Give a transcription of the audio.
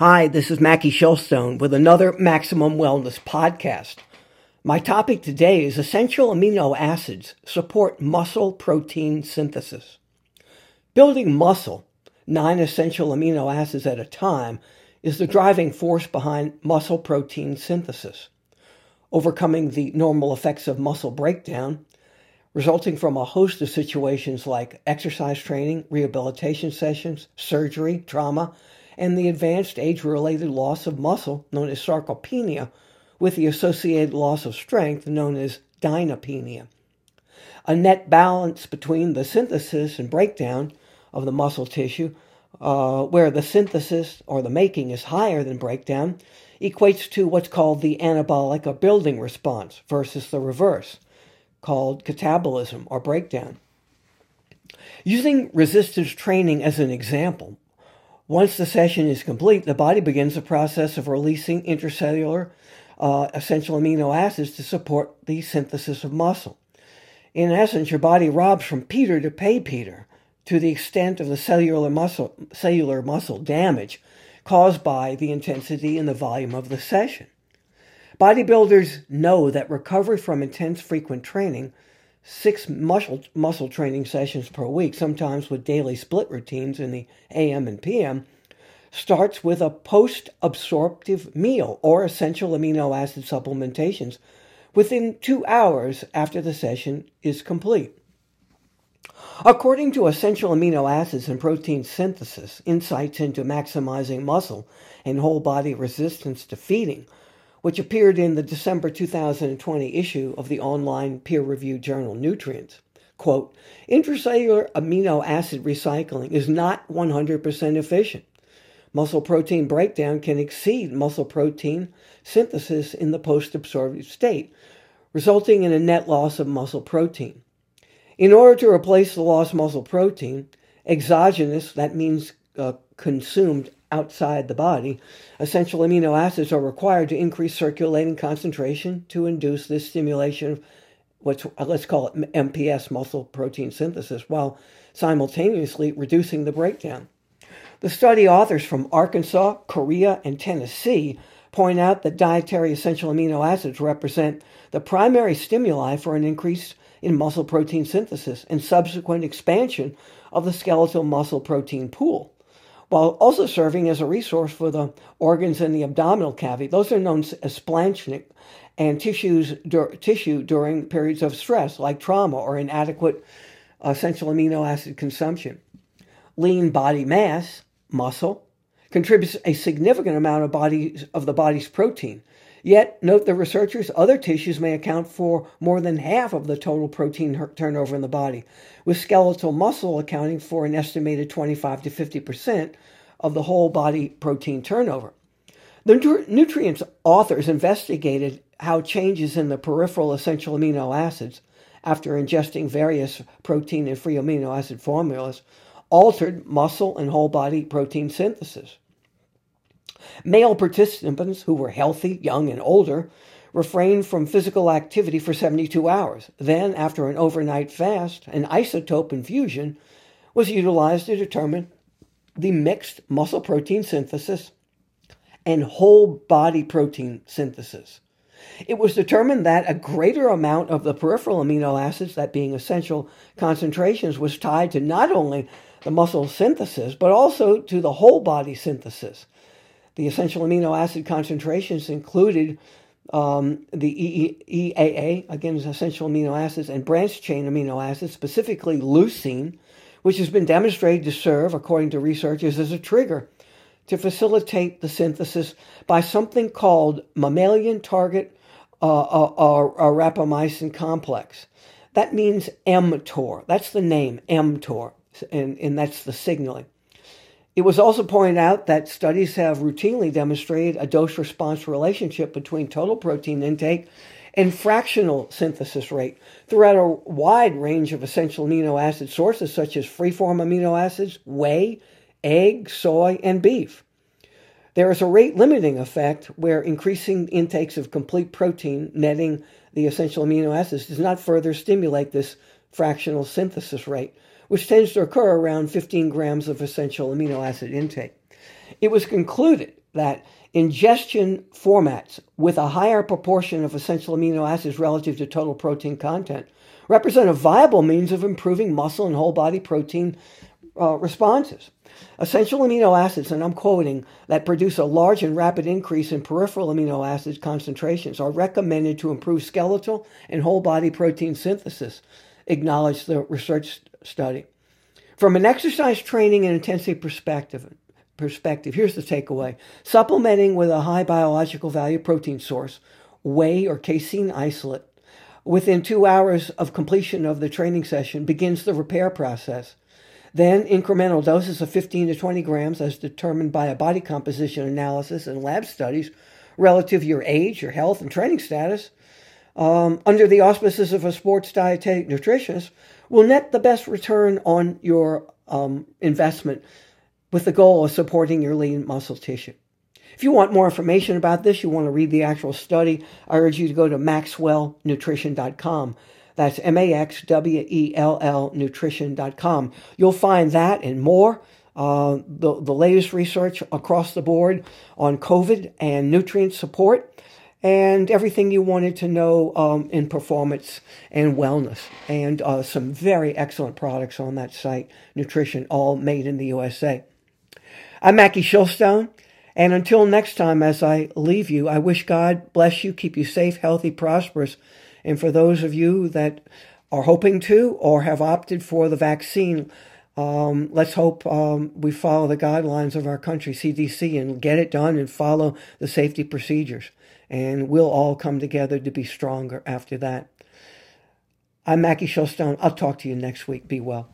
Hi, this is Mackie Shilstone with another Maximum Wellness podcast. My topic today is essential amino acids support muscle protein synthesis. Building muscle, nine essential amino acids at a time, is the driving force behind muscle protein synthesis. Overcoming the normal effects of muscle breakdown, resulting from a host of situations like exercise training, rehabilitation sessions, surgery, trauma, and the advanced age related loss of muscle known as sarcopenia, with the associated loss of strength known as dynapenia. A net balance between the synthesis and breakdown of the muscle tissue, uh, where the synthesis or the making is higher than breakdown, equates to what's called the anabolic or building response versus the reverse, called catabolism or breakdown. Using resistance training as an example, once the session is complete, the body begins the process of releasing intracellular uh, essential amino acids to support the synthesis of muscle. In essence, your body robs from Peter to pay Peter to the extent of the cellular muscle, cellular muscle damage caused by the intensity and the volume of the session. Bodybuilders know that recovery from intense frequent training six muscle, muscle training sessions per week, sometimes with daily split routines in the AM and PM, starts with a post absorptive meal or essential amino acid supplementations within two hours after the session is complete. According to Essential Amino Acids and Protein Synthesis Insights into Maximizing Muscle and Whole Body Resistance to Feeding, which appeared in the December 2020 issue of the online peer reviewed journal Nutrients. Quote, intracellular amino acid recycling is not 100% efficient. Muscle protein breakdown can exceed muscle protein synthesis in the post absorptive state, resulting in a net loss of muscle protein. In order to replace the lost muscle protein, exogenous, that means uh, consumed outside the body, essential amino acids are required to increase circulating concentration to induce this stimulation of what's uh, let's call it MPS muscle protein synthesis while simultaneously reducing the breakdown. The study authors from Arkansas, Korea, and Tennessee point out that dietary essential amino acids represent the primary stimuli for an increase in muscle protein synthesis and subsequent expansion of the skeletal muscle protein pool while also serving as a resource for the organs in the abdominal cavity. Those are known as splanchnic and tissues, dur- tissue during periods of stress, like trauma or inadequate uh, essential amino acid consumption. Lean body mass, muscle, contributes a significant amount of, body, of the body's protein. Yet, note the researchers, other tissues may account for more than half of the total protein turnover in the body, with skeletal muscle accounting for an estimated 25 to 50 percent of the whole body protein turnover. The nutrients authors investigated how changes in the peripheral essential amino acids after ingesting various protein and free amino acid formulas altered muscle and whole body protein synthesis. Male participants who were healthy, young, and older refrained from physical activity for 72 hours. Then, after an overnight fast, an isotope infusion was utilized to determine the mixed muscle protein synthesis and whole body protein synthesis. It was determined that a greater amount of the peripheral amino acids, that being essential concentrations, was tied to not only the muscle synthesis, but also to the whole body synthesis. The essential amino acid concentrations included um, the EAA, again, essential amino acids, and branched chain amino acids, specifically leucine, which has been demonstrated to serve, according to researchers, as a trigger to facilitate the synthesis by something called mammalian target uh, uh, uh, rapamycin complex. That means mTOR. That's the name, mTOR, and, and that's the signaling. It was also pointed out that studies have routinely demonstrated a dose response relationship between total protein intake and fractional synthesis rate throughout a wide range of essential amino acid sources such as free-form amino acids, whey, egg, soy, and beef. There is a rate limiting effect where increasing intakes of complete protein, netting the essential amino acids, does not further stimulate this fractional synthesis rate, which tends to occur around 15 grams of essential amino acid intake. It was concluded that ingestion formats with a higher proportion of essential amino acids relative to total protein content represent a viable means of improving muscle and whole body protein uh, responses. Essential amino acids, and I'm quoting, that produce a large and rapid increase in peripheral amino acid concentrations are recommended to improve skeletal and whole body protein synthesis, acknowledged the research study. From an exercise training and intensity perspective, perspective, here's the takeaway. Supplementing with a high biological value protein source, whey or casein isolate, within two hours of completion of the training session begins the repair process. Then incremental doses of 15 to 20 grams, as determined by a body composition analysis and lab studies relative to your age, your health, and training status, um, under the auspices of a sports dietetic nutritionist, will net the best return on your um, investment with the goal of supporting your lean muscle tissue. If you want more information about this, you want to read the actual study, I urge you to go to maxwellnutrition.com. That's M A X W E L L nutrition.com. You'll find that and more. Uh, the, the latest research across the board on COVID and nutrient support, and everything you wanted to know um, in performance and wellness, and uh, some very excellent products on that site, nutrition, all made in the USA. I'm Mackie Shilstone, and until next time, as I leave you, I wish God bless you, keep you safe, healthy, prosperous, and for those of you that are hoping to or have opted for the vaccine, um, let's hope um, we follow the guidelines of our country, CDC, and get it done and follow the safety procedures. And we'll all come together to be stronger after that. I'm Mackie Shilstone. I'll talk to you next week. Be well.